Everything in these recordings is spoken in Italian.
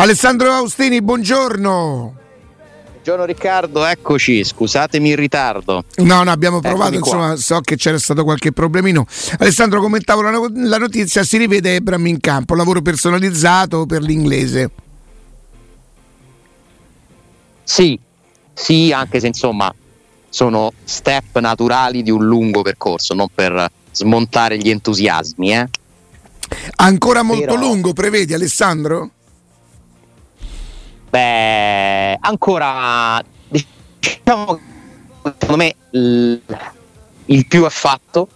Alessandro Austini, buongiorno. Buongiorno Riccardo, eccoci, scusatemi il ritardo. No, no, abbiamo provato, insomma, so che c'era stato qualche problemino. Alessandro, commentavo la, la notizia, si rivede Ebram in campo, lavoro personalizzato per l'inglese. Sì, sì, anche se insomma sono step naturali di un lungo percorso, non per smontare gli entusiasmi. Eh. Ancora molto Però... lungo, prevedi Alessandro? Beh, ancora diciamo secondo me il, il più è fatto.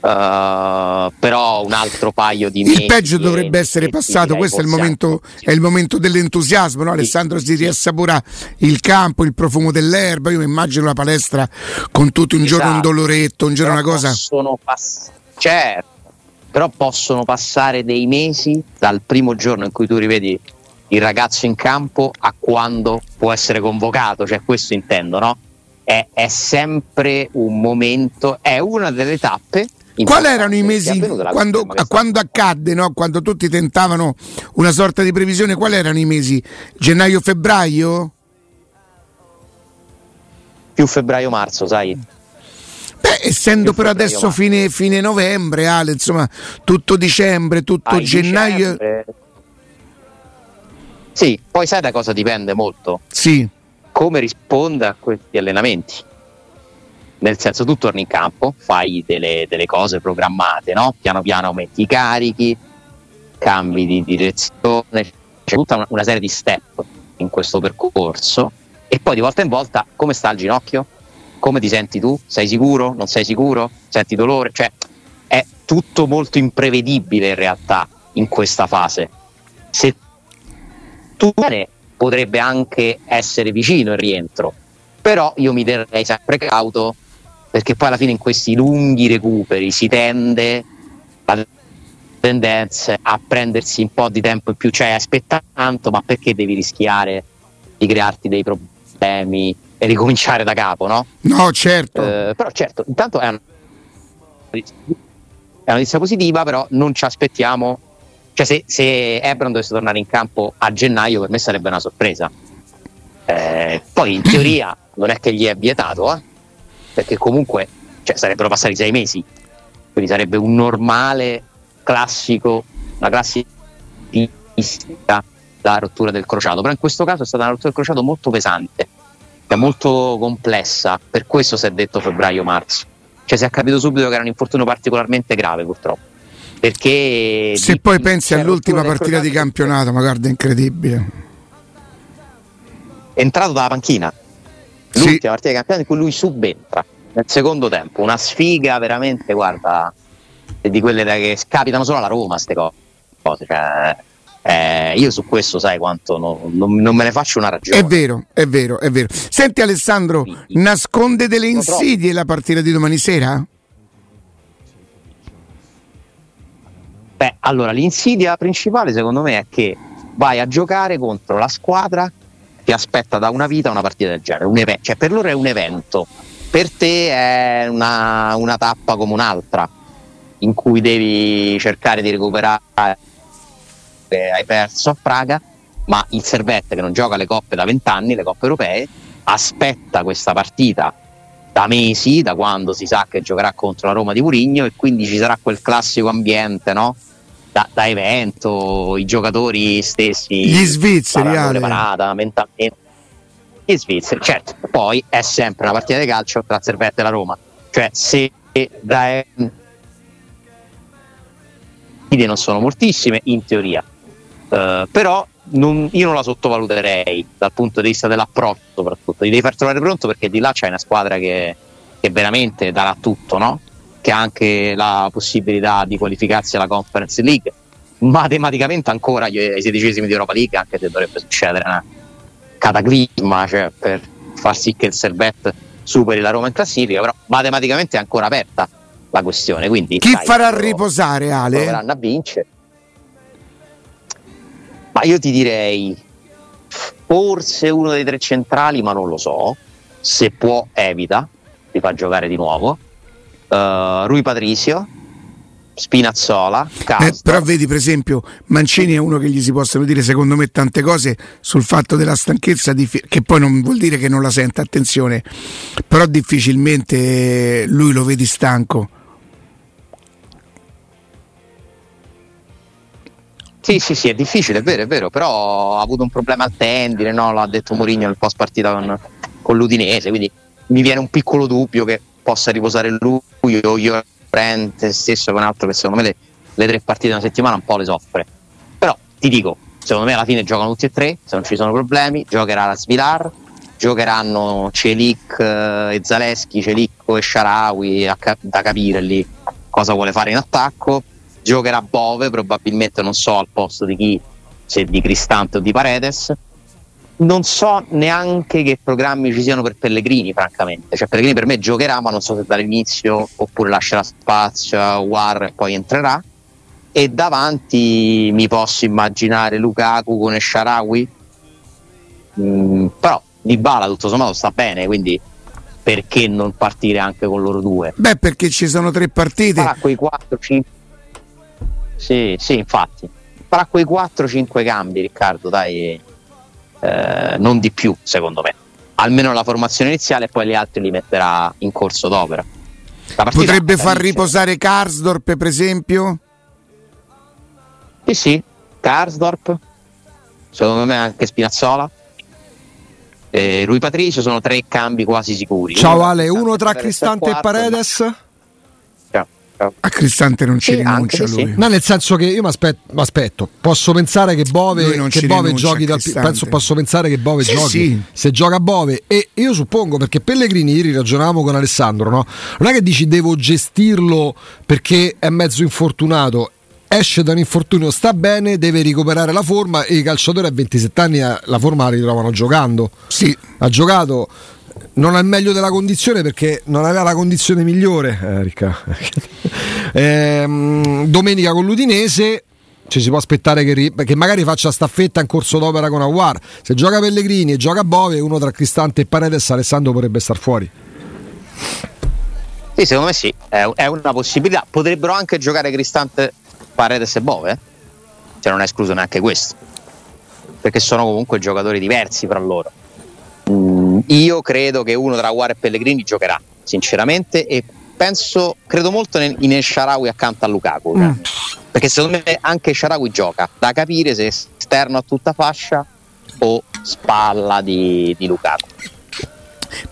Uh, però un altro paio di mesi. Il peggio dovrebbe essere passato. Questo è il, momento, è il momento dell'entusiasmo. No? Alessandro si riassapora il campo, il profumo dell'erba. Io mi immagino la palestra con tutto un esatto. giorno un doloretto, un giorno però una cosa. Possono pass- certo, però possono passare dei mesi dal primo giorno in cui tu rivedi il ragazzo in campo a quando può essere convocato, cioè questo intendo, no? È, è sempre un momento, è una delle tappe. Quali erano i mesi quando, quando accadde, no? quando tutti tentavano una sorta di previsione? Quali erano i mesi? Gennaio-febbraio? Più febbraio-marzo, sai? Beh, essendo però adesso fine, fine, novembre, Ale, insomma, tutto dicembre, tutto ah, gennaio. Dicembre sì, poi sai da cosa dipende molto? Sì. Come risponde a questi allenamenti. Nel senso, tu torni in campo, fai delle, delle cose programmate, no? Piano piano metti i carichi, cambi di direzione, c'è tutta una, una serie di step in questo percorso e poi di volta in volta come sta il ginocchio? Come ti senti tu? Sei sicuro? Non sei sicuro? Senti dolore? Cioè è tutto molto imprevedibile in realtà in questa fase. Se Tuane potrebbe anche essere vicino il rientro, però io mi terrei sempre cauto perché poi alla fine in questi lunghi recuperi si tende la tendenza a prendersi un po' di tempo in più, cioè aspetta tanto, ma perché devi rischiare di crearti dei problemi e ricominciare da capo, no? No, certo. Eh, però certo, intanto è una, è una notizia positiva, però non ci aspettiamo cioè, se, se Ebron dovesse tornare in campo a gennaio, per me sarebbe una sorpresa. Eh, poi in teoria non è che gli è vietato, eh? perché comunque cioè, sarebbero passati sei mesi, quindi sarebbe un normale classico, una classica la rottura del crociato, però in questo caso è stata una rottura del crociato molto pesante, è molto complessa, per questo si è detto febbraio-marzo, cioè si è capito subito che era un infortunio particolarmente grave purtroppo. Perché se di, poi pensi all'ultima partita di campionato, ma guarda, è incredibile. È entrato dalla panchina. L'ultima sì. partita di campionato in cui lui subentra nel secondo tempo. Una sfiga veramente, guarda, di quelle che capitano solo alla Roma, queste cose. Cioè, eh, io su questo sai quanto no, non, non, me ne faccio una ragione. È vero, è vero, è vero. Senti Alessandro, nasconde delle insidie la partita di domani sera? Beh, allora l'insidia principale secondo me è che vai a giocare contro la squadra che aspetta da una vita una partita del genere, un ev- cioè per loro è un evento, per te è una, una tappa come un'altra in cui devi cercare di recuperare, hai perso a Praga, ma il Servette che non gioca le coppe da vent'anni, le coppe europee, aspetta questa partita da mesi, da quando si sa che giocherà contro la Roma di Murigno e quindi ci sarà quel classico ambiente, no? Da, da evento, i giocatori stessi. Gli svizzeri, preparata mentalmente. Gli svizzeri, certo. Poi è sempre una partita di calcio tra Servette e la Roma. Cioè, se da idee non sono moltissime, in teoria. Uh, però non, io non la sottovaluterei dal punto di vista dell'approccio, soprattutto. Ti devi far trovare pronto perché di là c'è una squadra che, che veramente darà tutto, no? Che ha anche la possibilità di qualificarsi alla Conference League, matematicamente ancora ai sedicesimi di Europa League, anche se dovrebbe succedere una cataclisma cioè, per far sì che il Servette superi la Roma in classifica, però matematicamente è ancora aperta la questione. Quindi, Chi dai, farà riposare Ale? Proveranno a vincere. Ma io ti direi forse uno dei tre centrali, ma non lo so. Se può, evita, ti fa giocare di nuovo uh, Rui Patricio Spinazzola. Eh, però vedi per esempio Mancini è uno che gli si possono dire secondo me tante cose sul fatto della stanchezza che poi non vuol dire che non la sente, attenzione, però difficilmente lui lo vedi stanco. Sì, sì, sì, è difficile, è vero, è vero, però ha avuto un problema al tendine, no? l'ha detto Mourinho nel post partita con, con l'Udinese, quindi mi viene un piccolo dubbio che possa riposare lui o io prende stesso con altro che secondo me le, le tre partite di una settimana un po' le soffre. Però ti dico, secondo me alla fine giocano tutti e tre, se non ci sono problemi, giocherà la Svilar, giocheranno Celic eh, e Zaleschi, Celicco e Sharawi da capire lì cosa vuole fare in attacco. Giocherà Bove, probabilmente non so al posto di chi, se di Cristante o di Paredes non so neanche che programmi ci siano per Pellegrini, francamente. Cioè, Pellegrini per me giocherà, ma non so se dall'inizio oppure lascerà spazio a War e poi entrerà. E davanti mi posso immaginare Lukaku con Esharawi. Mm, però Di Bala tutto sommato sta bene, quindi perché non partire anche con loro due? Beh, perché ci sono tre partite. Farà quei 4-5. Sì, sì, infatti. Farà quei 4-5 cambi, Riccardo, dai eh, non di più secondo me. Almeno la formazione iniziale e poi gli altri li metterà in corso d'opera. Potrebbe far riposare Karsdorp per esempio? Sì sì Karsdorp secondo me anche Spinazzola. Eh, Rui Patricio sono tre cambi quasi sicuri. Ciao Ale uno tra Cristante e Paredes a Cristante non ci sì, rinuncia lui. Sì. No, nel senso che io mi aspetto, posso pensare che Bove, che Bove giochi dal, penso, posso pensare che Bove sì, giochi se gioca Bove e io suppongo perché Pellegrini ieri ragionavamo con Alessandro, no? Non è che dici devo gestirlo perché è mezzo infortunato esce da un infortunio, sta bene, deve recuperare la forma e i calciatori a 27 anni eh, la forma la ritrovano giocando. Sì. Ha giocato non al meglio della condizione perché non aveva la condizione migliore. Eh, ehm, domenica con l'Udinese ci si può aspettare che, che, magari faccia staffetta in corso d'opera con Aguar. Se gioca Pellegrini e gioca Bove, uno tra Cristante e Paredes, Alessandro potrebbe star fuori. Sì, secondo me sì, è una possibilità. Potrebbero anche giocare Cristante, Paredes e Bove, cioè non è escluso neanche questo, perché sono comunque giocatori diversi fra loro. Io credo che uno tra Guara e Pellegrini giocherà, sinceramente, e penso, credo molto in Esharawi accanto a Lukaku. Mm. Perché secondo me anche Sharawi gioca, da capire se esterno a tutta fascia o spalla di, di Lukaku.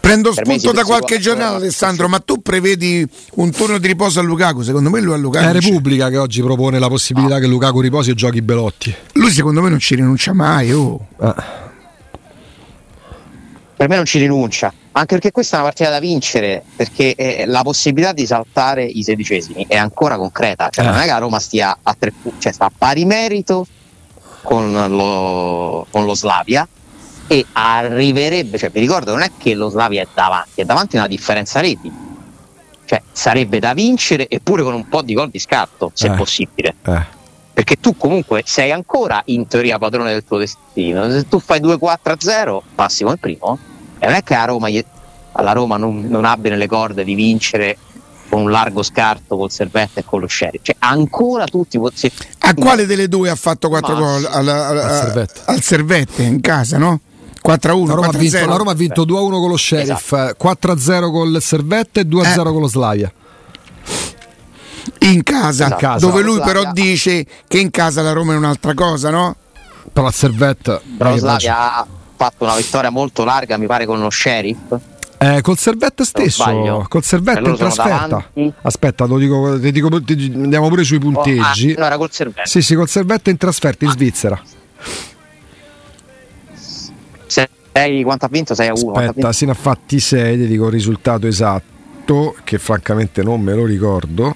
Prendo spunto da qualche giornale, Alessandro. Ma tu prevedi un turno di riposo a Lukaku? Secondo me lui a Lukaku. È Repubblica che oggi propone la possibilità no. che Lukaku riposi e giochi Belotti. Lui, secondo me, non ci rinuncia mai. Oh. Ah per me non ci rinuncia, anche perché questa è una partita da vincere, perché eh, la possibilità di saltare i sedicesimi è ancora concreta, cioè eh. non è che la Roma stia a tre cioè sta a pari merito con lo, con lo Slavia e arriverebbe, cioè mi ricordo non è che lo Slavia è davanti, è davanti una differenza reti, cioè sarebbe da vincere eppure con un po' di gol di scatto, se eh. possibile. Perché tu comunque sei ancora in teoria padrone del tuo destino. Se tu fai 2-4-0, passi come primo, e non è che a Roma, alla Roma non, non abbia nelle corde di vincere con un largo scarto col Servette e con lo Sherry. Cioè, ancora tutti. Se... A quale delle due ha fatto 4 gol? Al, al, al, Servette. al Servette in casa, no? 4-1. La Roma, 4-0. Ha, vinto, la Roma ha vinto 2-1 con lo Sheriff, esatto. 4-0 col Servette e 2-0 eh. con lo Slavia in casa, in casa. dove lui però dice che in casa la Roma è un'altra cosa, no? Però il Servette però Slavia ha fatto una vittoria molto larga, mi pare con lo Sheriff. Eh, col Servette stesso, col Servette in trasferta. Aspetta, lo dico, ti dico, ti, andiamo pure sui punteggi. Oh, ah, no, col Servette. Sì, sì, col Servette in trasferta in ah. Svizzera. Sei, quanto ha vinto? 6 a 1. Aspetta, se ne ha fatti 6, ti dico il risultato esatto, che francamente non me lo ricordo.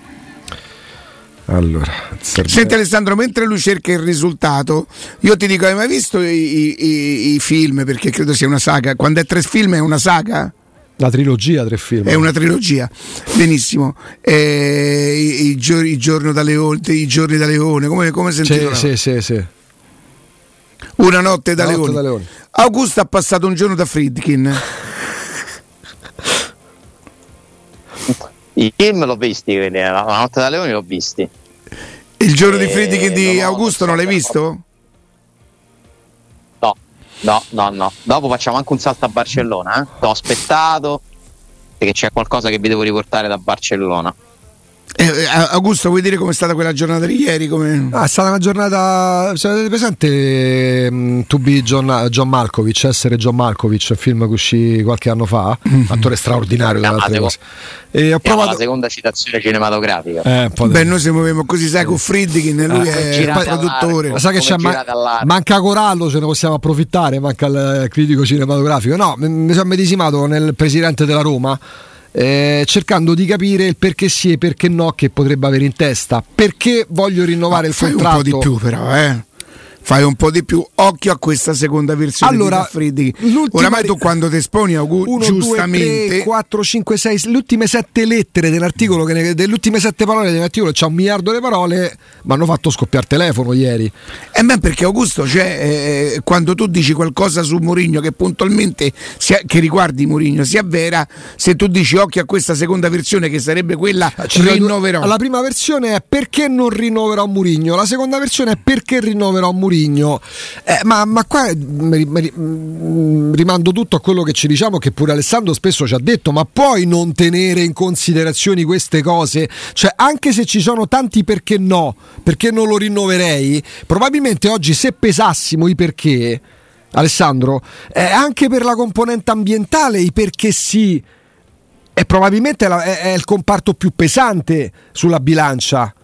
Allora, Senti Alessandro, mentre lui cerca il risultato, io ti dico, hai mai visto i, i, i, film? Perché credo sia una saga. Quando è tre film è una saga? La trilogia, tre film. È una trilogia, benissimo. Eh, i, i, giorni, i, giorni da leone, I giorni da leone, come, come si sì, sì, sì, sì. Una notte da, leone. da leone. Augusto ha passato un giorno da Friedkin. I film l'ho visti, quindi la notte da leoni l'ho visti. Il giorno di Friedrich di Augusto non l'hai visto? No, no, no, no. Dopo facciamo anche un salto a Barcellona. Eh? T'ho aspettato perché c'è qualcosa che vi devo riportare da Barcellona. Eh, eh, Augusto, vuoi dire com'è stata quella giornata di ieri? Come... Ah, è stata una giornata. Se avete presente um, To Be John, John Malkovich, essere John Malkovich, film che uscì qualche anno fa, mm-hmm. attore straordinario. No, secondo, e ho provato... la seconda citazione cinematografica. Eh, Beh, noi si muoviamo così, sai, con Friedkin, lui eh, è il produttore. Sa che c'è ma- manca Corallo, ce ne possiamo approfittare, manca il critico cinematografico. No, mi sono medesimato nel presidente della Roma eh, cercando di capire il perché sì e perché no che potrebbe avere in testa. Perché voglio rinnovare Ma il contratto? un po' di più però, eh fai un po' di più. Occhio a questa seconda versione allora, di Oramai tu quando ti esponi, Augusto, giustamente 2, 3, 4, 5, 6, le ultime sette lettere dell'articolo, ne, delle ultime sette parole dell'articolo, c'è un miliardo di parole, mi hanno fatto scoppiare il telefono ieri. E beh, perché Augusto, cioè, eh, quando tu dici qualcosa su Mourinho che puntualmente sia, che riguardi Mourinho sia vera, se tu dici occhio a questa seconda versione che sarebbe quella Ci rinnoverò. La prima versione è perché non rinnoverò Mourinho, la seconda versione è perché rinnoverò Mourinho. Murigno. Eh, ma, ma, qua mi, mm, rimando tutto a quello che ci diciamo, che pure Alessandro spesso ci ha detto, ma puoi non tenere in considerazione queste cose? Cioè, anche se ci sono tanti perché no, perché non lo rinnoverei, probabilmente oggi se pesassimo i perché, Alessandro, eh, anche per la componente ambientale, i perché sì, è probabilmente la, è, è il comparto più pesante sulla bilancia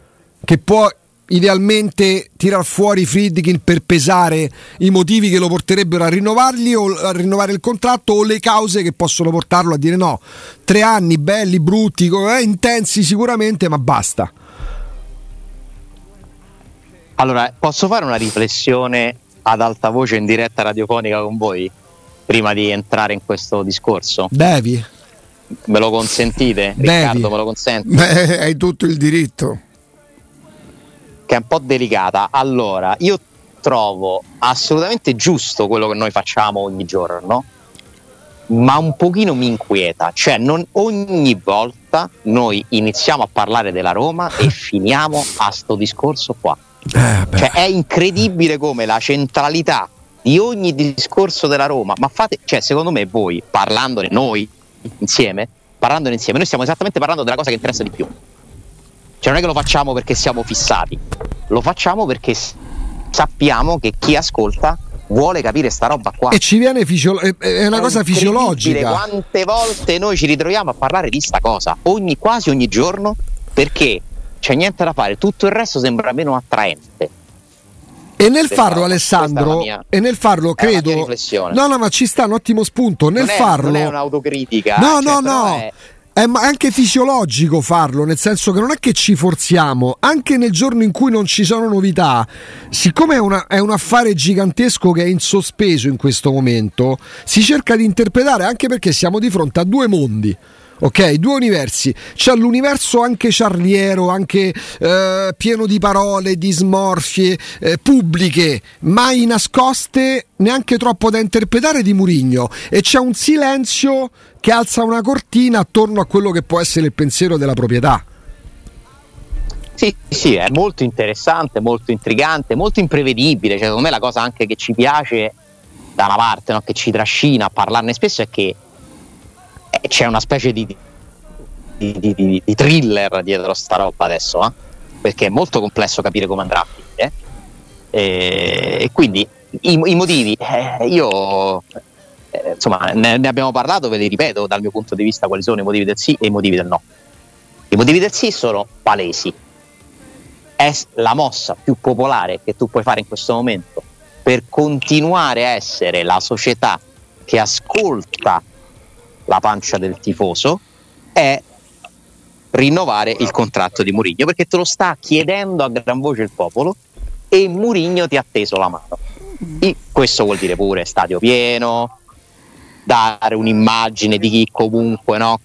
che può idealmente tirar fuori Friedkin per pesare i motivi che lo porterebbero a rinnovargli o a rinnovare il contratto o le cause che possono portarlo a dire no, tre anni belli, brutti, eh, intensi sicuramente, ma basta. Allora, posso fare una riflessione ad alta voce in diretta radiofonica con voi prima di entrare in questo discorso? Devi. Me lo consentite? Devi. Riccardo, me lo consenti? Beh, hai tutto il diritto che è un po' delicata. Allora, io trovo assolutamente giusto quello che noi facciamo ogni giorno, ma un pochino mi inquieta. Cioè, non ogni volta noi iniziamo a parlare della Roma e finiamo a sto discorso qua. Eh, cioè, è incredibile come la centralità di ogni discorso della Roma, ma fate, cioè, secondo me voi, parlandone noi insieme, parlandone insieme, noi stiamo esattamente parlando della cosa che interessa di più cioè non è che lo facciamo perché siamo fissati, lo facciamo perché sappiamo che chi ascolta vuole capire sta roba qua. E ci viene fisio- è una è cosa fisiologica. Quante volte noi ci ritroviamo a parlare di sta cosa, ogni, quasi ogni giorno, perché c'è niente da fare, tutto il resto sembra meno attraente. E nel farlo, Alessandro, mia, e nel farlo, credo. No, no, ma ci sta un ottimo spunto. Nel non è, farlo. Non è un'autocritica. No, cioè, no, no. È è anche fisiologico farlo, nel senso che non è che ci forziamo, anche nel giorno in cui non ci sono novità, siccome è, una, è un affare gigantesco che è in sospeso in questo momento, si cerca di interpretare anche perché siamo di fronte a due mondi ok? Due universi. C'è l'universo anche ciarliero, anche eh, pieno di parole, di smorfie eh, pubbliche, mai nascoste, neanche troppo da interpretare di Murigno. E c'è un silenzio che alza una cortina attorno a quello che può essere il pensiero della proprietà. Sì, sì, è molto interessante, molto intrigante, molto imprevedibile. Cioè, secondo me la cosa anche che ci piace da una parte, no? che ci trascina a parlarne spesso è che eh, c'è una specie di, di, di, di, thriller dietro sta roba adesso, eh? perché è molto complesso capire come andrà a finire. E, e quindi i, i motivi, eh, io eh, insomma ne, ne, abbiamo parlato, ve li ripeto dal mio punto di vista quali sono i motivi del sì e i motivi del no. I motivi del sì sono palesi. È la mossa più popolare che tu puoi fare in questo momento per continuare a essere la società che ascolta la pancia del tifoso è rinnovare il contratto di Murigno perché te lo sta chiedendo a gran voce il popolo e Murigno ti ha teso la mano. E questo vuol dire pure stadio pieno, dare un'immagine di chi comunque no,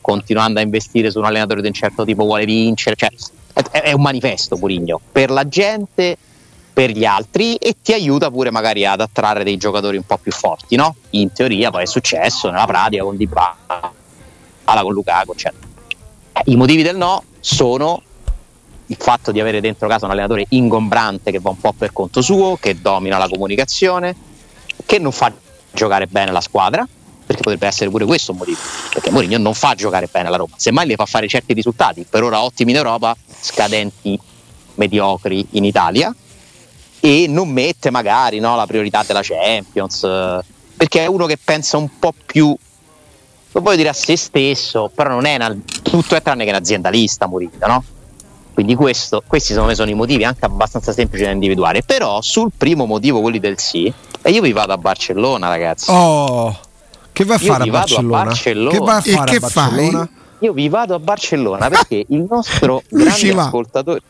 continuando a investire su un allenatore di un certo tipo vuole vincere, cioè, è, è un manifesto Murigno per la gente per gli altri e ti aiuta pure magari ad attrarre dei giocatori un po' più forti, no? In teoria poi è successo nella pratica con Dybala, con Lukaku, eccetera. I motivi del no sono il fatto di avere dentro casa un allenatore ingombrante che va un po' per conto suo, che domina la comunicazione, che non fa giocare bene la squadra, perché potrebbe essere pure questo un motivo, perché Mourinho non fa giocare bene la Roma, semmai le fa fare certi risultati, per ora ottimi in Europa, scadenti, mediocri in Italia, e non mette magari no, la priorità della Champions, perché è uno che pensa un po' più non voglio dire a se stesso, però non è una, tutto è tranne che un aziendalista Mourinho, no? Quindi questo, questi secondo me sono i motivi anche abbastanza semplici da individuare. Però sul primo motivo, quelli del sì, e io vi vado a Barcellona, ragazzi. Oh, che va a fare a Barcellona? a Barcellona? Che va a fare e a Barcellona? Fai? Io vi vado a Barcellona perché il nostro grande ascoltatore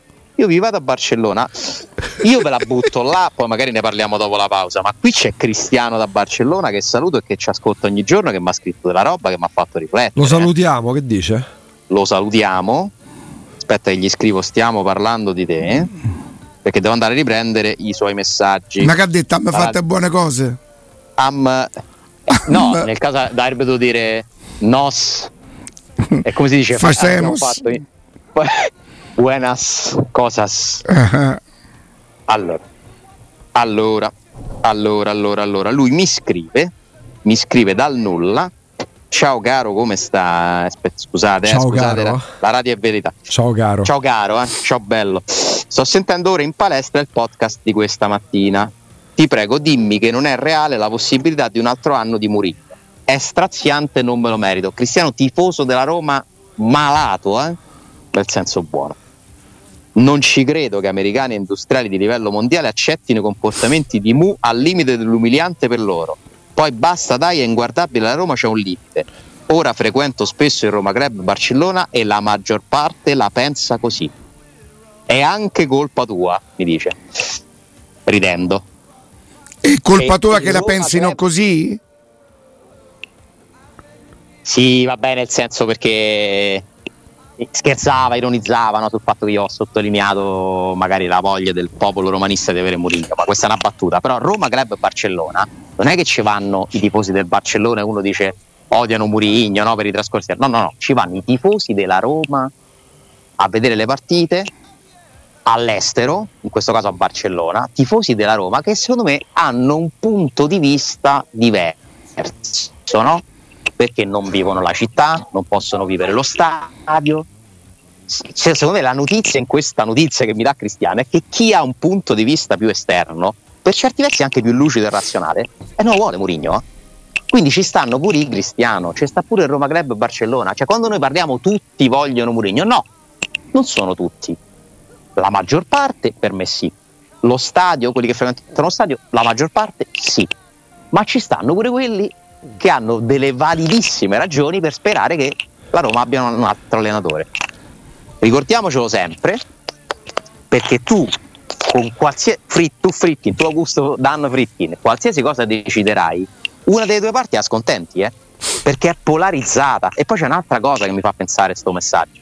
io vi vado a Barcellona, io ve la butto là, poi magari ne parliamo dopo la pausa, ma qui c'è Cristiano da Barcellona che saluto e che ci ascolta ogni giorno, che mi ha scritto della roba, che mi ha fatto riflettere. Lo salutiamo, che dice? Lo salutiamo, aspetta che gli scrivo, stiamo parlando di te, perché devo andare a riprendere i suoi messaggi. Ma che ha detto, ha fatte buone cose? Am, no, nel caso d'arbitro devo dire nos, è come si dice? Facemos. Buenas cosas. Uh-huh. Allora, allora, allora, allora, allora, lui mi scrive, mi scrive dal nulla. Ciao caro, come sta? Scusate, eh, scusate la, la, radio è verità. Ciao caro. Ciao caro, eh. ciao bello. Sto sentendo ora in palestra il podcast di questa mattina. Ti prego, dimmi che non è reale la possibilità di un altro anno di Murillo. È straziante, non me lo merito. Cristiano tifoso della Roma, malato, eh? Nel senso buono. Non ci credo che americani e industriali di livello mondiale accettino comportamenti di Mu al limite dell'umiliante per loro. Poi basta, dai, è inguardabile, la Roma c'è un limite. Ora frequento spesso il Roma Club Barcellona e la maggior parte la pensa così. È anche colpa tua, mi dice, ridendo. È colpa e tua che la pensino Club... così? Sì, va bene, nel senso perché scherzava, ironizzava no, sul fatto che io ho sottolineato magari la voglia del popolo romanista di avere Murillo, ma questa è una battuta. Però Roma, Club e Barcellona non è che ci vanno i tifosi del Barcellona e uno dice odiano Murigno no, per i trascorsi. No, no, no, ci vanno i tifosi della Roma a vedere le partite all'estero, in questo caso a Barcellona, tifosi della Roma che secondo me hanno un punto di vista diverso, no? Perché non vivono la città, non possono vivere lo stadio. Cioè, secondo me la notizia in questa notizia che mi dà Cristiano è che chi ha un punto di vista più esterno, per certi versi anche più lucido e razionale, è non vuole Mourinho. Eh? Quindi ci stanno pure i Cristiano, ci sta pure il Roma Club Barcellona. Cioè quando noi parliamo tutti vogliono Mourinho, no, non sono tutti. La maggior parte per me sì. Lo stadio, quelli che frequentano lo stadio, la maggior parte sì. Ma ci stanno pure quelli che hanno delle validissime ragioni per sperare che la Roma abbia un altro allenatore. Ricordiamocelo sempre, perché tu con qualsiasi Frit, tu Fritkin, tu Augusto Dan Fritkin, qualsiasi cosa deciderai, una delle due parti ha scontenti, eh? perché è polarizzata. E poi c'è un'altra cosa che mi fa pensare questo messaggio,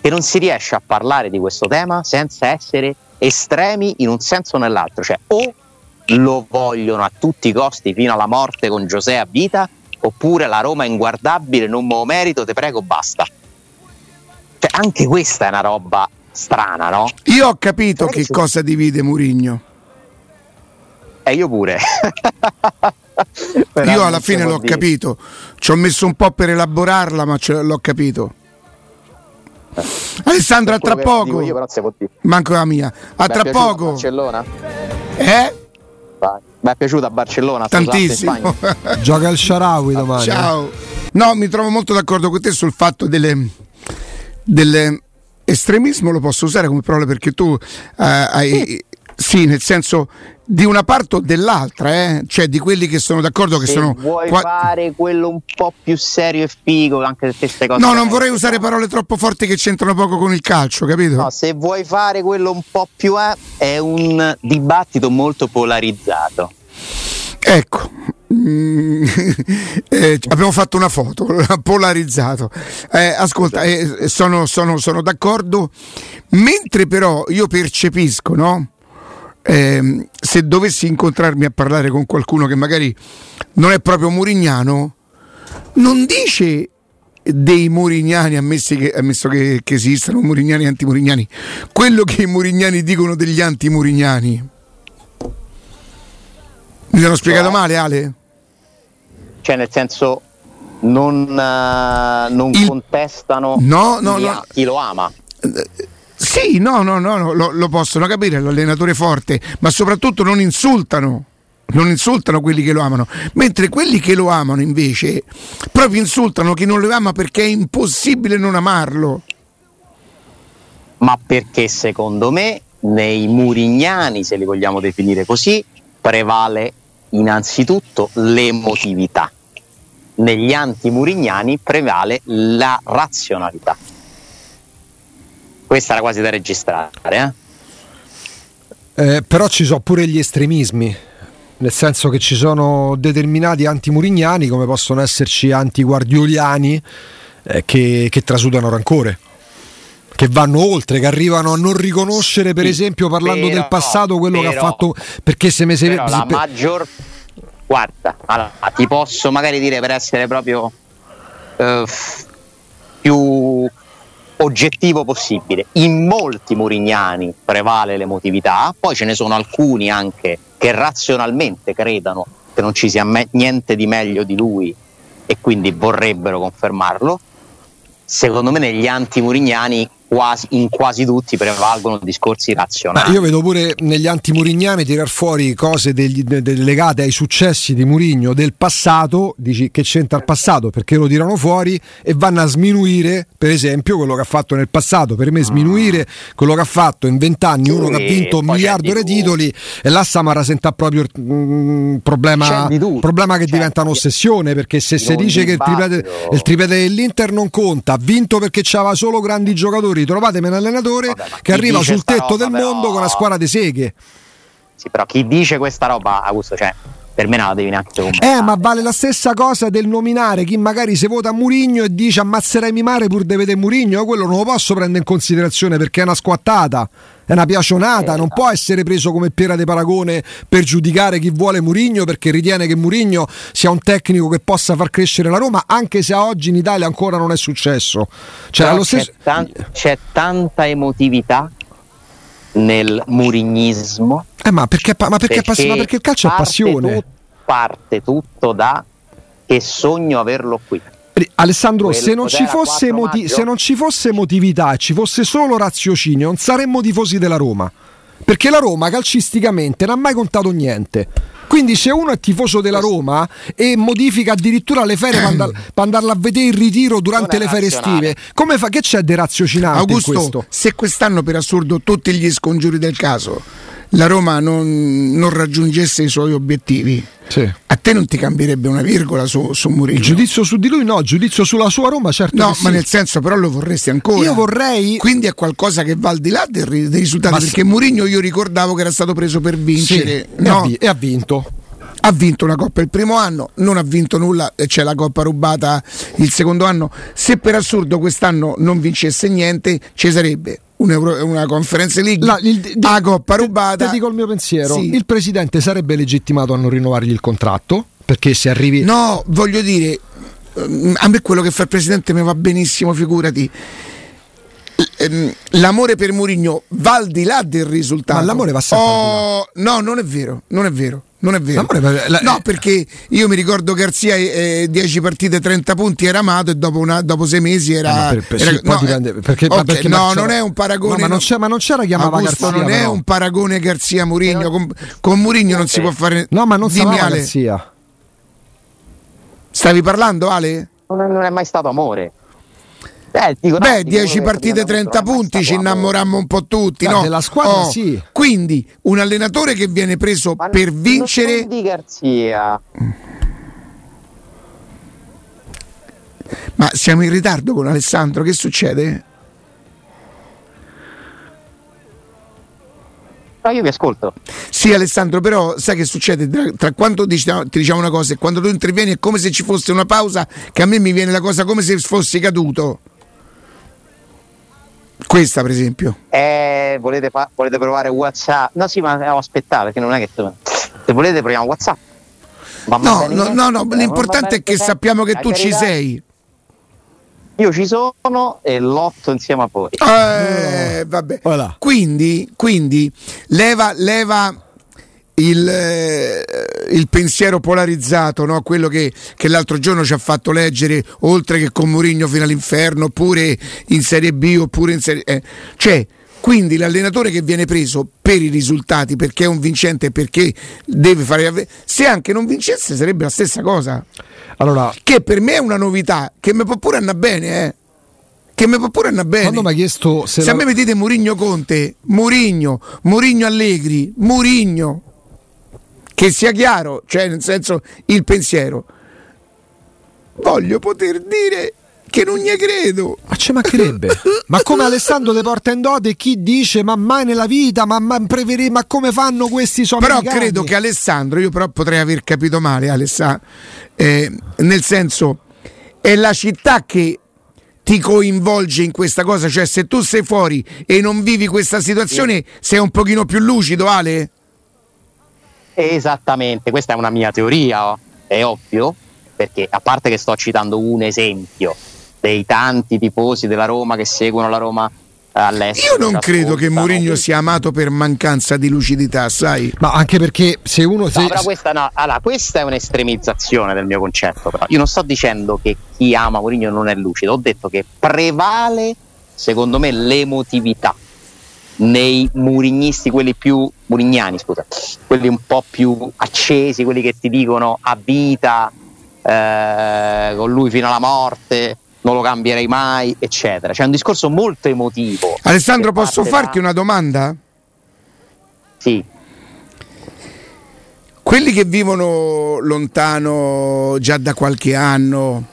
che non si riesce a parlare di questo tema senza essere estremi in un senso o nell'altro, cioè o lo vogliono a tutti i costi fino alla morte con Giuseppe a vita oppure la Roma è inguardabile, non me lo merito, te prego, basta. Cioè, anche questa è una roba strana, no? Io ho capito che ci... cosa divide Murigno. E eh, io pure. io alla fine l'ho dire. capito. Ci ho messo un po' per elaborarla, ma l'ho capito. Eh. Alessandro, a tra poco. Io, Manco la mia. A Beh, tra poco. Barcellona? Eh? Mi è piaciuta Barcellona. Tantissimo. Gioca il Sharawi domani. Ciao. No, mi trovo molto d'accordo con te sul fatto delle, delle estremismo lo posso usare come parola perché tu uh, hai sì, nel senso di una parte o dell'altra, eh? cioè di quelli che sono d'accordo che se sono. Vuoi qua... fare quello un po' più serio e figo, anche se queste cose. No, non vorrei usare parole troppo forti che c'entrano poco con il calcio, capito? No, se vuoi fare quello un po' più a, è un dibattito molto polarizzato. Ecco, mm, eh, abbiamo fatto una foto, polarizzato. Eh, ascolta, eh, sono, sono, sono, d'accordo, mentre però io percepisco, no? Eh, se dovessi incontrarmi a parlare con qualcuno che magari non è proprio murignano, non dice dei Murignani, ammesso che, ammesso che, che esistano Murignani e anti-Murignani, quello che i Murignani dicono degli anti-Murignani. Mi sono spiegato cioè, male, Ale? Cioè, nel senso, non, uh, non Il... contestano no, no, no. chi lo ama. Sì, no, no, no, lo, lo possono capire, l'allenatore forte, ma soprattutto non insultano non insultano quelli che lo amano, mentre quelli che lo amano invece proprio insultano chi non lo ama perché è impossibile non amarlo. Ma perché secondo me nei murignani, se li vogliamo definire così, prevale innanzitutto l'emotività. Negli anti-murignani prevale la razionalità. Questa era quasi da registrare. Eh? Eh, però ci sono pure gli estremismi nel senso che ci sono determinati anti-murignani come possono esserci anti-guardioliani eh, che, che trasudano rancore che vanno oltre, che arrivano a non riconoscere, per sì, esempio, parlando però, del passato, quello però, che ha fatto. Perché se mi sei. La per... maggior. Guarda, allora, ti posso magari dire per essere proprio uh, più oggettivo possibile. In molti murignani prevale l'emotività, poi ce ne sono alcuni anche che razionalmente credano che non ci sia me- niente di meglio di lui e quindi vorrebbero confermarlo. Secondo me negli anti-murignani quasi, in quasi tutti prevalgono discorsi razionali. Ma io vedo pure negli anti-murignani tirar fuori cose degli, de, de, legate ai successi di Murigno del passato, dici che c'entra il passato perché lo tirano fuori e vanno a sminuire, per esempio, quello che ha fatto nel passato. Per me mm. sminuire quello che ha fatto in vent'anni, uno che ha vinto un miliardo di titoli e là stiamo a rasentare proprio un mm, problema, problema che diventa un'ossessione perché se si dice che il triplete, il triplete dell'Inter non conta, ha vinto perché c'aveva solo grandi giocatori trovatemi un allenatore Vabbè, che arriva sul tetto del però... mondo con una squadra di seghe. Sì, però chi dice questa roba, Augusto, cioè per me non la devi neanche commentare. Eh, ma vale la stessa cosa del nominare chi magari si vota Murigno e dice ammazzerai mare pur di vedere Murigno, quello non lo posso prendere in considerazione perché è una squattata, è una piacionata, eh, non può essere preso come pera di paragone per giudicare chi vuole Murigno perché ritiene che Murigno sia un tecnico che possa far crescere la Roma, anche se oggi in Italia ancora non è successo. Cioè, c'è, stesso... tan- c'è tanta emotività nel murignismo. Eh, ma, perché, ma, perché, perché, ma perché il calcio è passione? Tut, parte tutto da che sogno averlo qui. Alessandro, se non, moti- se non, ci fosse emotività e ci fosse solo raziocinio, non saremmo tifosi della Roma. Perché la Roma calcisticamente non ha mai contato niente. Quindi se uno è tifoso della Roma e modifica addirittura le ferie per, andarla a vedere in ritiro durante le ferie estive, come fa? Che c'è di raziocinante Augusto, se quest'anno per assurdo tutti gli scongiuri del caso la Roma non, non raggiungesse i suoi obiettivi, sì. a te non ti cambierebbe una virgola su, su Murillo. Giudizio su di lui no, giudizio sulla sua Roma certo. No, ma sì. nel senso però lo vorresti ancora. Io vorrei... Quindi è qualcosa che va al di là dei, dei risultati, ma perché sì. Mourinho io ricordavo che era stato preso per vincere. Sì, no? e ha vinto ha vinto una coppa il primo anno, non ha vinto nulla c'è la coppa rubata il secondo anno. Se per assurdo quest'anno non vincesse niente, ci sarebbe una Conference League, la, il, di, a Coppa rubata. Ti dico il mio pensiero: sì. il presidente sarebbe legittimato a non rinnovargli il contratto perché se arrivi. No, voglio dire, mm, a me quello che fa il presidente mi va benissimo, figurati. Ehm, l'amore per Mourinho va al di là del risultato. Ma l'amore va sempre. Oh, no, non è vero, non è vero. Non è vero. La, no, perché io mi ricordo Garzia eh, 10 partite 30 punti era amato e dopo, una, dopo sei mesi era. Eh, per, per, era no, dipende, perché, okay, perché no non è un paragone. No, ma, non c'era, ma non c'era chiamava Augusto, Garzia. Non è un paragone Garzia Murigno. Con, con Murigno non si può fare. No, ma non si chiama Garzia. Stavi parlando, Ale? Non è mai stato amore. Eh, dico, Beh, 10 partite 30 punti, ci innamorammo un po' tutti. No? Della squadra oh, sì. Quindi un allenatore che viene preso Ma per vincere... di Garzia. Ma siamo in ritardo con Alessandro, che succede? No, io vi ascolto. Sì, Alessandro, però sai che succede? Tra, tra quando diciamo, ti diciamo una cosa e quando tu intervieni è come se ci fosse una pausa, che a me mi viene la cosa come se fossi caduto. Questa, per esempio. Eh, volete, fa- volete, provare WhatsApp? No, sì, ma devo aspettare perché non è che tu... se volete proviamo WhatsApp. no, no, no, no, l'importante è che sappiamo che tu ci sei. io ci sono e lotto insieme a voi. Eh, vabbè. Voilà. Quindi, quindi leva, leva il, eh, il, pensiero polarizzato, no? quello che, che, l'altro giorno ci ha fatto leggere, oltre che con Mourinho fino all'inferno, oppure in Serie B, oppure in Serie... Eh. Cioè, quindi l'allenatore che viene preso per i risultati, perché è un vincente, perché deve fare... Se anche non vincesse sarebbe la stessa cosa. Allora, che per me è una novità, che mi può pure andare bene, eh che mi può pure andare bene. Quando mi ha chiesto se, se la... a me mi dite Murigno Conte, Murigno, Murigno Allegri, Murigno, che sia chiaro, cioè nel senso il pensiero. Voglio poter dire che non gli credo. Ma ci mancherebbe. ma come Alessandro De Porta in Dote chi dice ma mai nella vita, ma, ma, preveri, ma come fanno questi soldi? Però credo che Alessandro, io però potrei aver capito male Alessandro, eh, nel senso è la città che ti coinvolge in questa cosa, cioè se tu sei fuori e non vivi questa situazione sei un pochino più lucido Ale? Esattamente, questa è una mia teoria, è ovvio, perché a parte che sto citando un esempio dei tanti tifosi della Roma che seguono la Roma all'estero. Io non credo che Mourinho sia amato per mancanza di lucidità, sai? Ma anche perché se uno. Se... No, però questa, no, allora, questa è un'estremizzazione del mio concetto. Però. Io non sto dicendo che chi ama Mourinho non è lucido, ho detto che prevale, secondo me, l'emotività nei murignisti, quelli più murignani, scusa, quelli un po' più accesi, quelli che ti dicono a vita, eh, con lui fino alla morte, non lo cambierei mai, eccetera. C'è un discorso molto emotivo. Alessandro, posso farti da... una domanda? Sì. Quelli che vivono lontano già da qualche anno,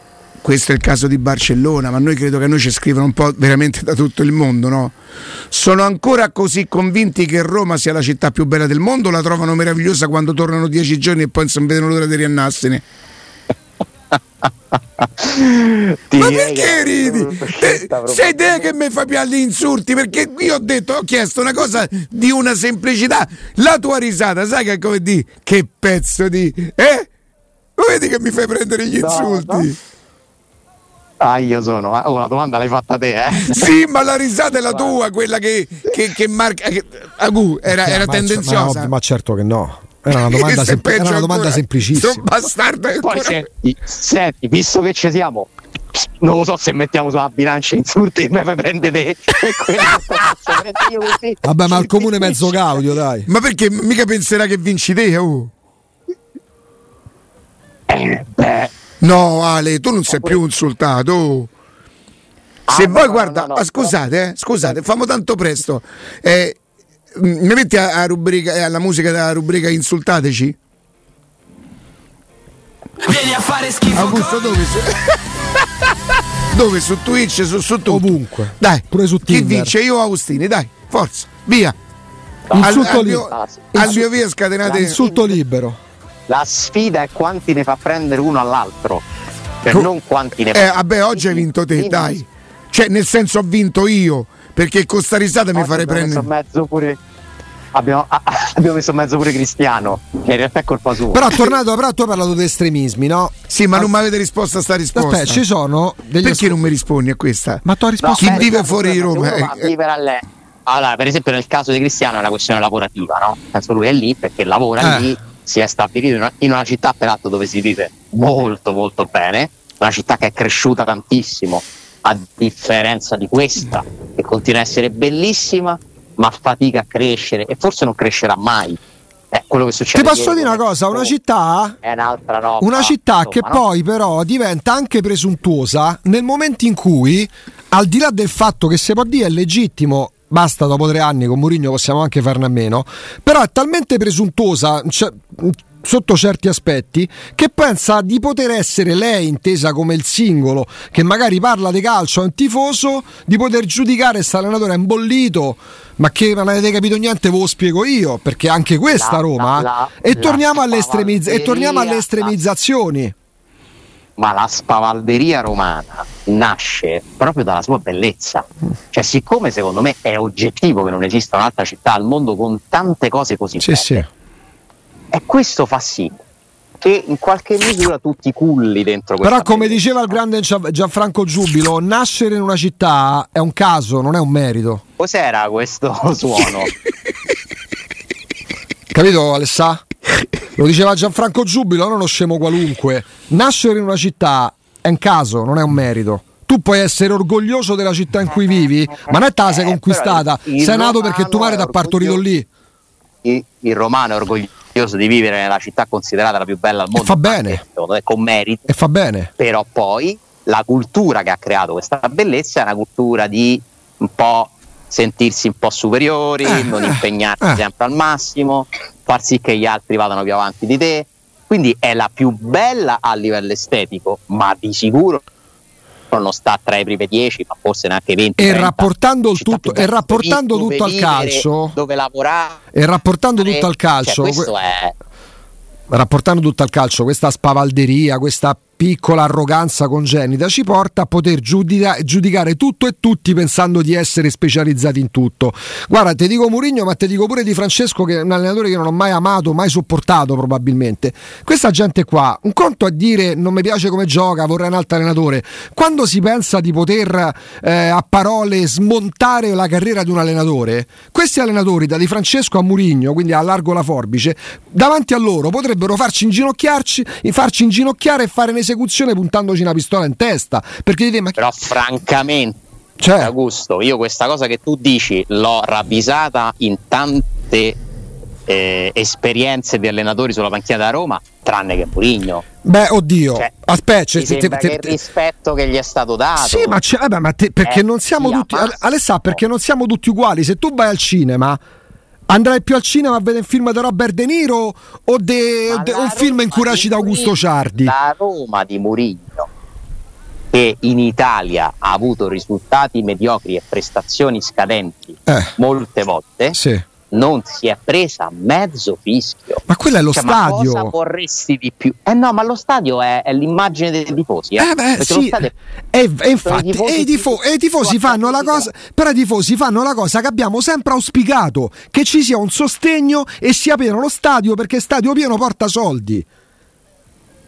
questo è il caso di Barcellona, ma noi credo che a noi ci scrivono un po' veramente da tutto il mondo, no? Sono ancora così convinti che Roma sia la città più bella del mondo, la trovano meravigliosa quando tornano dieci giorni e poi non vedono l'ora di riannarsene? Ma perché ridi? Eh, sei te che mi fai più gli insulti perché qui ho detto, ho chiesto una cosa di una semplicità. La tua risata, sai che come di? Che pezzo di. Eh? Lo vedi che mi fai prendere gli insulti? No, no. Ah, io sono. Oh, la domanda l'hai fatta te, eh? Sì, ma la risata è la tua, quella che, che, che marca. Che, agu, era, era ma, tendenziosa. Ma, ma certo che no. Era una domanda, sem- era una domanda semplicissima. bastardo Poi senti, senti, visto che ci siamo, non lo so se mettiamo sulla bilancia insulti e me prende te. Vabbè, ma al comune mezzo gaudio, dai. Ma perché mica penserà che vinci te? Oh. Eh. No, Ale, tu non sei più insultato. Oh. Se ah, voi no, guarda, no, no, scusate, eh, scusate, famo tanto presto. Eh, mi metti a, a rubrica, eh, alla musica della rubrica Insultateci? Vieni a fare schifo. Augusto, dove? Su... dove? Su Twitch, su, su tutto. Ovunque. Dai, pure su Tinder. Chi vince? Io o Austini, dai, forza, via. Insulto al, libero. Al, al mio via scatenate. Insulto libero. La sfida è quanti ne fa prendere uno all'altro. Per Co- non quanti ne fa. Eh, vabbè, oggi hai vinto te, dai. Cioè, nel senso ho vinto io perché con sta risata mi farei prendere. Mezzo pure, abbiamo, abbiamo, messo mezzo pure Cristiano, che in realtà è colpa sua. Però, tornato, però tu hai parlato di estremismi, no? Sì, ma ah, non mi avete risposto a sta risposta. Aspetta, ci sono degli Perché ascol- non mi rispondi a questa? Ma tu hai risposto no, Chi vive fuori di Roma? Eh, eh. Allora, per esempio, nel caso di Cristiano è una questione lavorativa, no? Penso lui è lì perché lavora eh. lì, si è stabilito in una, in una città, peraltro, dove si vive molto, molto bene, una città che è cresciuta tantissimo a differenza di questa, che continua a essere bellissima, ma fatica a crescere e forse non crescerà mai. È quello che succede. Ti posso dire una cosa: una città è un'altra roba. Una città insomma, che no? poi, però, diventa anche presuntuosa nel momento in cui, al di là del fatto che si può dire è legittimo basta dopo tre anni con Mourinho possiamo anche farne a meno. Però è talmente presuntuosa cioè, sotto certi aspetti che pensa di poter essere lei intesa come il singolo che magari parla di calcio è un tifoso di poter giudicare questo allenatore è imbollito ma che non avete capito niente ve lo spiego io perché anche questa la, Roma la, e, la, torniamo estremizz- e, torniamo alle estremizzazioni ma la spavalderia romana nasce proprio dalla sua bellezza. Cioè, siccome secondo me è oggettivo che non esista un'altra città al mondo con tante cose così sì, belle, sì. E questo fa sì che in qualche misura tu ti culli dentro Però come bellezza. diceva il grande Gianfranco Giubilo, nascere in una città è un caso, non è un merito. Cos'era questo suono? Capito Alessà? Lo diceva Gianfranco Giubilo, non uno scemo qualunque. Nascere in una città è un caso, non è un merito tu puoi essere orgoglioso della città in cui vivi, ma non è te la sei eh, conquistata, sei nato perché tuo mare ti ha partorito lì. Il, il romano è orgoglioso di vivere nella città considerata la più bella al mondo. E fa bene. Con merito. E fa bene. Però poi la cultura che ha creato questa bellezza è una cultura di un po' sentirsi un po' superiori, eh, non eh, impegnarsi eh. sempre al massimo, far sì che gli altri vadano più avanti di te. Quindi è la più bella a livello estetico, ma di sicuro non sta tra i primi 10, ma forse neanche 20. E rapportando, il tutto, e rapportando tutto al calcio, dove lavorare, e rapportando tutto al calcio, cioè, questo è rapportando tutto al calcio, questa spavalderia, questa piccola arroganza congenita ci porta a poter giudica- giudicare tutto e tutti pensando di essere specializzati in tutto. Guarda, ti dico Murigno, ma ti dico pure di Francesco che è un allenatore che non ho mai amato, mai sopportato probabilmente. Questa gente qua, un conto a dire non mi piace come gioca, vorrei un altro allenatore. Quando si pensa di poter eh, a parole smontare la carriera di un allenatore, questi allenatori da Di Francesco a Murigno, quindi allargo la forbice, davanti a loro potrebbero farci inginocchiarci, farci inginocchiare e fare nei esecuzione puntandoci una pistola in testa. Perché dite, ma Però francamente, cioè. Augusto, io questa cosa che tu dici l'ho ravvisata in tante eh, esperienze di allenatori sulla panchina da Roma, tranne che Murigno. Beh, oddio, cioè, aspetta, cioè, te, te, te, il rispetto che gli è stato dato. Sì, ma, vabbè, ma perché non siamo tutti Alessà, perché non siamo tutti uguali. Se tu vai al cinema Andrai più al cinema a vedere un film di Robert De Niro o, de, de, un film in cui recita Augusto Ciardi? La Roma di Murigno, che in Italia ha avuto risultati mediocri e prestazioni scadenti eh. molte volte, sì non si è presa mezzo fischio. Ma quello è lo cioè, stadio. Ma cosa vorresti di più? Eh no, ma lo stadio è, è l'immagine dei tifosi. Eh, eh beh, sì. E, e infatti, i e tifo- tifosi fanno la cosa. Però i tifosi fanno la cosa che abbiamo sempre auspicato: che ci sia un sostegno e sia pieno lo stadio, perché stadio pieno porta soldi.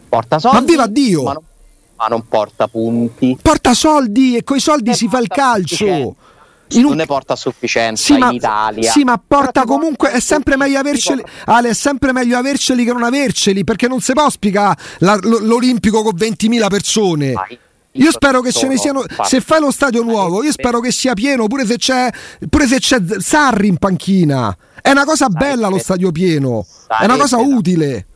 Porta soldi. Ma viva Dio! Ma non, ma non porta punti. Porta soldi e coi soldi e si fa il calcio un... non ne porta a sufficienza sì, in ma, Italia. Sì, ma porta comunque è sempre meglio averceli. Ale, è sempre meglio averceli che non averceli, perché non si può spiegare l'Olimpico con 20.000 persone. Io spero che ce ne siano. Se fai lo stadio nuovo, io spero che sia pieno, pure se c'è, pure se c'è Sarri in panchina. È una cosa bella lo stadio pieno, è una cosa utile.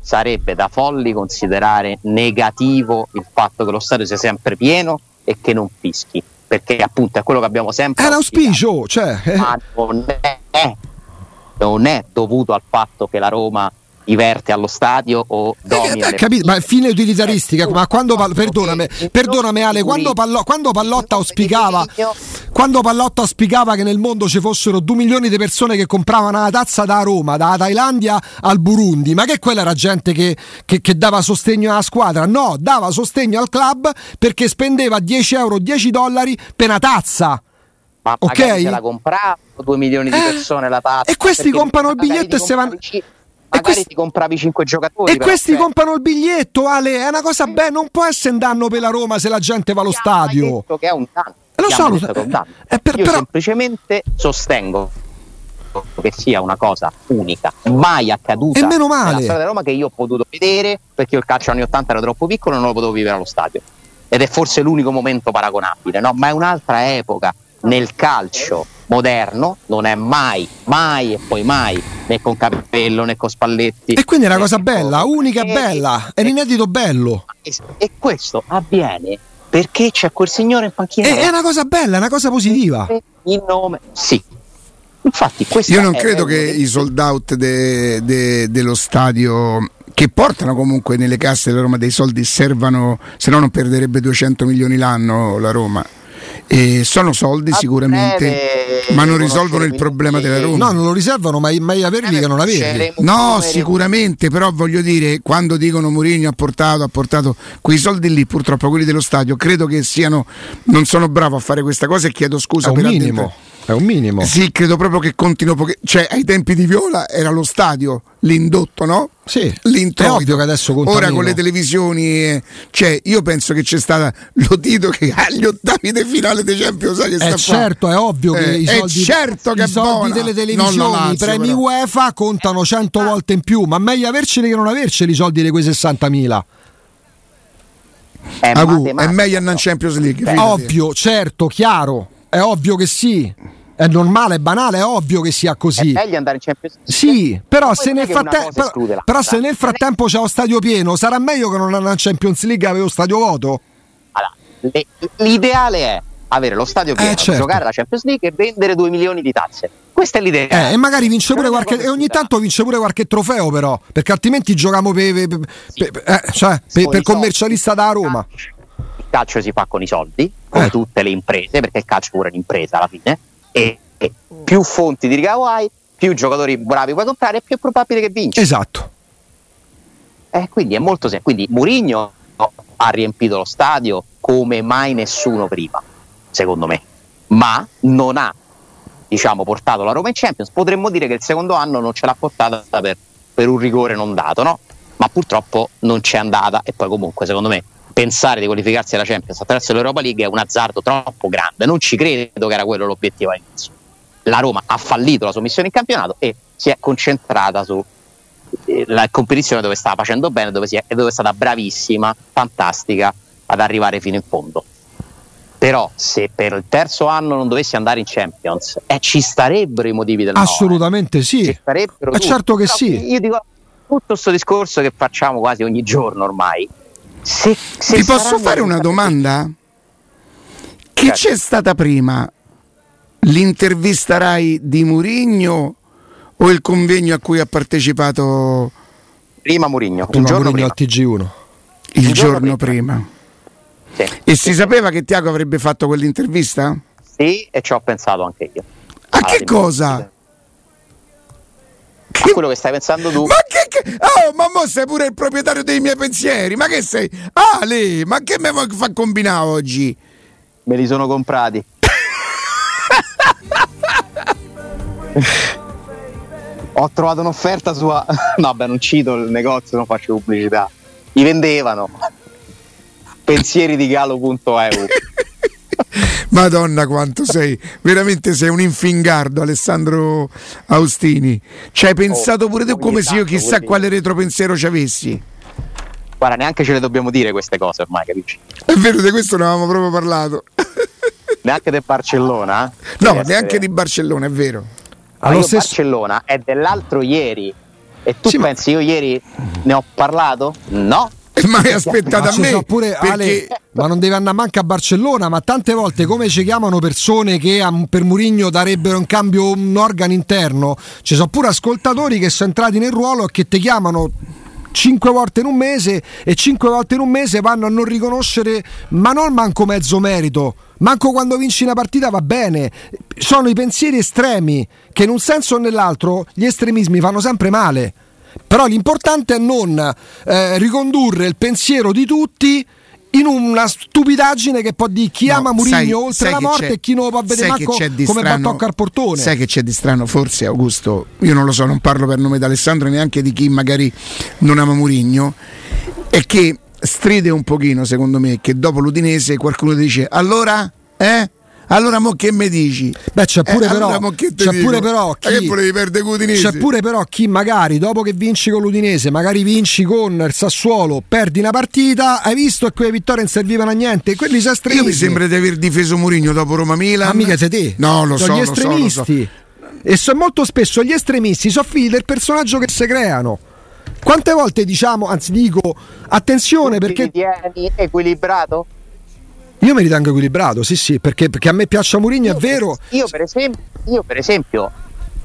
Sarebbe da folli considerare negativo il fatto che lo stadio sia sempre pieno e che non fischi perché appunto è quello che abbiamo sempre. È l'auspicio, cioè. Ma non è, non è dovuto al fatto che la Roma diverte allo stadio o domina. Eh, eh, capito, ma fine utilitaristica, ma quando perdonami, perdonami Ale, quando, Pallo, quando Pallotta auspicava quando Pallotta auspicava che nel mondo ci fossero 2 milioni di persone che compravano la tazza da Roma, dalla Thailandia al Burundi, ma che quella era gente che, che, che, dava sostegno alla squadra? No, dava sostegno al club perché spendeva 10 euro, 10 dollari per una tazza. Ma ok? se la comprava 2 milioni di eh, persone la tazza. E questi comprano il biglietto e se vanno magari questi... ti compravi 5 giocatori. E questi cioè... comprano il biglietto, Ale. È una cosa bella. Non può essere un danno per la Roma se la gente va allo stadio. Detto che è un danno. Lo so, lo so. Eh, per, Io però... semplicemente sostengo che sia una cosa unica, mai accaduta e meno male. nella storia di Roma che io ho potuto vedere perché io il calcio anni 80 era troppo piccolo e non lo potevo vivere allo stadio. Ed è forse l'unico momento paragonabile, no? ma è un'altra epoca nel calcio moderno non è mai, mai e poi mai né con Capello né con Spalletti. E quindi è una cosa bella, unica e bella, è l'inedito bello. E, questo avviene perché c'è quel signore in panchina. È, è una cosa bella, è una cosa positiva. Il nome, sì. Infatti, Io non credo che i sold out de, de, dello stadio che portano comunque nelle casse della Roma dei soldi servano, se no non perderebbe 200 milioni l'anno la Roma. E sono soldi A sicuramente, ma non risolvono il problema della Roma. No, non lo riservano, ma meglio averli che non averli. No, sicuramente, però voglio dire, quando dicono Mourinho ha portato, ha portato quei soldi lì, purtroppo quelli dello stadio, credo che siano, non sono bravo a fare questa cosa e chiedo scusa per minimo. È un minimo. Sì, credo proprio che contino. Poche... Cioè, ai tempi di Viola era lo stadio, l'indotto, no? Sì. L'introito. Che adesso conta Ora meno. con le televisioni, eh, cioè, io penso che c'è stata. Lo dito che agli ottavi di finale dei Champions League sta certo, è ovvio che eh, i soldi, certo che i soldi delle televisioni, i premi però. UEFA contano 100 volte in più, ma meglio averceli che non averceli i soldi di quei 60.000. È, Agu, è meglio andare in Champions League. È ovvio, certo, chiaro. È ovvio che sì. È normale, è banale, è ovvio che sia così. È meglio andare in Champions League. Sì, però, se nel, fratte- però, però se nel, frattempo c'è lo stadio pieno, sarà meglio che non andare in Champions League e avere lo stadio vuoto? Allora, le, l'ideale è avere lo stadio pieno, eh, certo. giocare la Champions League e vendere 2 milioni di tazze. Questa è l'idea. Eh, e magari vince pure qualche. E ogni tanto vince pure qualche trofeo, però. Perché altrimenti giochiamo per, per, sì. per, eh, cioè, per commercialista da Roma calcio si fa con i soldi, come eh. tutte le imprese, perché il calcio pure è un'impresa alla fine, e, più fonti di ricavo hai, più giocatori bravi puoi comprare, più è probabile che vinci. Esatto. Eh, quindi è molto semplice. Quindi Murigno ha riempito lo stadio come mai nessuno prima, secondo me, ma non ha diciamo, portato la Roma in Champions. Potremmo dire che il secondo anno non ce l'ha portata per, per un rigore non dato, no? Ma purtroppo non c'è andata e poi comunque secondo me pensare di qualificarsi alla Champions attraverso l'Europa League è un azzardo troppo grande. Non ci credo che era quello l'obiettivo all'inizio. La Roma ha fallito la sua missione in campionato e si è concentrata sulla eh, competizione dove stava facendo bene dove, è, dove è stata bravissima, fantastica ad arrivare fino in fondo. Però se per il terzo anno non dovessi andare in Champions, eh, ci starebbero i motivi del Assolutamente no, eh. sì. Ci starebbero eh certo che Però sì. Io dico tutto questo discorso che facciamo quasi ogni giorno ormai se, se Ti posso fare una domanda? Che certo. c'è stata prima? L'intervista Rai di Murigno o il convegno a cui ha partecipato? Prima Murigno, prima Murigno prima. al TG1. Il, il giorno, prima. prima. Sì. E si sapeva che Tiago avrebbe fatto quell'intervista? Sì, e ci ho pensato anche io. A che cosa? Che... quello che stai pensando tu. Ma che, che... Oh, ma mo sei pure il proprietario dei miei pensieri. Ma che sei? Ah, lì, ma che me fa combinare oggi? Me li sono comprati. Ho trovato un'offerta su. No, beh, non cito il negozio, non faccio pubblicità. I vendevano. Pensieri di galo.eu. Madonna quanto sei, veramente sei un infingardo Alessandro Austini. Ci hai oh, pensato pure tu come se io chissà quale retropensiero ci avessi. Guarda, neanche ce le dobbiamo dire queste cose ormai, capisci? È vero, di questo ne avevamo proprio parlato. neanche del Barcellona? No, neanche essere... di Barcellona, è vero. Allora, stesso... Barcellona è dell'altro ieri. E tu sì, pensi ma... io ieri ne ho parlato? No, mai aspettato a me. Pure, perché... Ale, ma non deve andare manco a Barcellona. Ma tante volte, come ci chiamano persone che per Murigno darebbero in cambio un organo interno, ci sono pure ascoltatori che sono entrati nel ruolo e che ti chiamano cinque volte in un mese e cinque volte in un mese vanno a non riconoscere, ma non manco mezzo merito. Manco quando vinci una partita va bene. Sono i pensieri estremi che in un senso o nell'altro gli estremismi fanno sempre male. Però l'importante è non eh, ricondurre il pensiero di tutti in una stupidaggine che può dire chi no, ama Murigno oltre la morte e chi non lo può vedere manco come va a toccare il portone. Sai che c'è di strano? Forse Augusto, io non lo so, non parlo per nome di Alessandro neanche di chi magari non ama Murigno, è che stride un pochino secondo me che dopo l'Udinese qualcuno dice allora eh? Allora mo che mi dici? Beh, c'è pure, eh, però, allora c'è pure però chi, C'è pure però chi magari dopo che vinci con l'Udinese, magari vinci con il Sassuolo, perdi una partita, hai visto che quelle vittorie non servivano a niente, quelli sono estremisti. Io mi sembra di aver difeso Mourinho dopo Roma Milan. Ma mica sei te. No, lo sono so, gli estremisti. Lo so, lo so. E so, molto spesso gli estremisti sono figli del personaggio che si creano. Quante volte diciamo, anzi dico, attenzione perché... Ti tieni equilibrato? Io mi ritengo equilibrato, sì, sì, perché, perché a me piace Mourinho, è vero. Io per esempio, io per esempio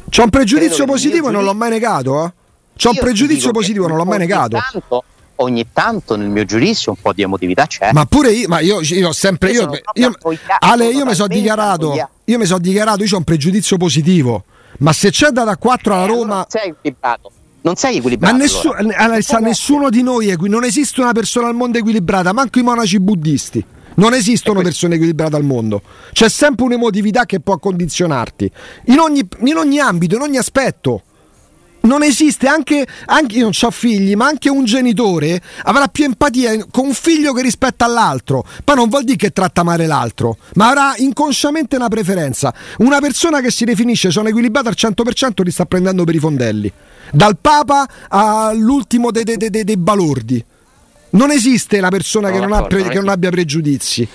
C'ho un pregiudizio positivo e non l'ho mai negato, eh? C'ho un pregiudizio positivo, non l'ho mai negato. Tanto, ogni tanto nel mio giudizio un po' di emotività c'è. Ma pure io, ma io, io ho sempre. Io, io, Ale, io mi sono dichiarato. Io mi sono dichiarato, io ho un pregiudizio positivo. Ma se c'è da 4 alla Roma. non sei equilibrato. Non sei equilibrato. Ma nessuno, allora. Alessa, nessuno di noi è qui. Non esiste una persona al mondo equilibrata, manco i monaci buddisti. Non esistono persone equilibrate al mondo. C'è sempre un'emotività che può condizionarti. In ogni, in ogni ambito, in ogni aspetto. Non esiste anche, anche io non ho figli, ma anche un genitore avrà più empatia con un figlio che rispetta all'altro. Poi non vuol dire che tratta male l'altro, ma avrà inconsciamente una preferenza. Una persona che si definisce sono equilibrata al 100% li sta prendendo per i fondelli. Dal Papa all'ultimo dei, dei, dei, dei balordi. Non esiste la persona che non, pre- che non, abbia pregiudizi.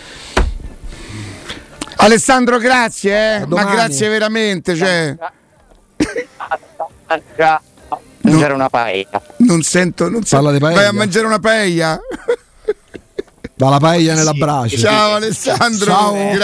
Alessandro, grazie, eh? ma grazie veramente. Cioè... mangiare una paella. Non sento, non sento. Vai a mangiare una paella? Dalla paella nella braccia. Ciao Alessandro, Ciao. grazie.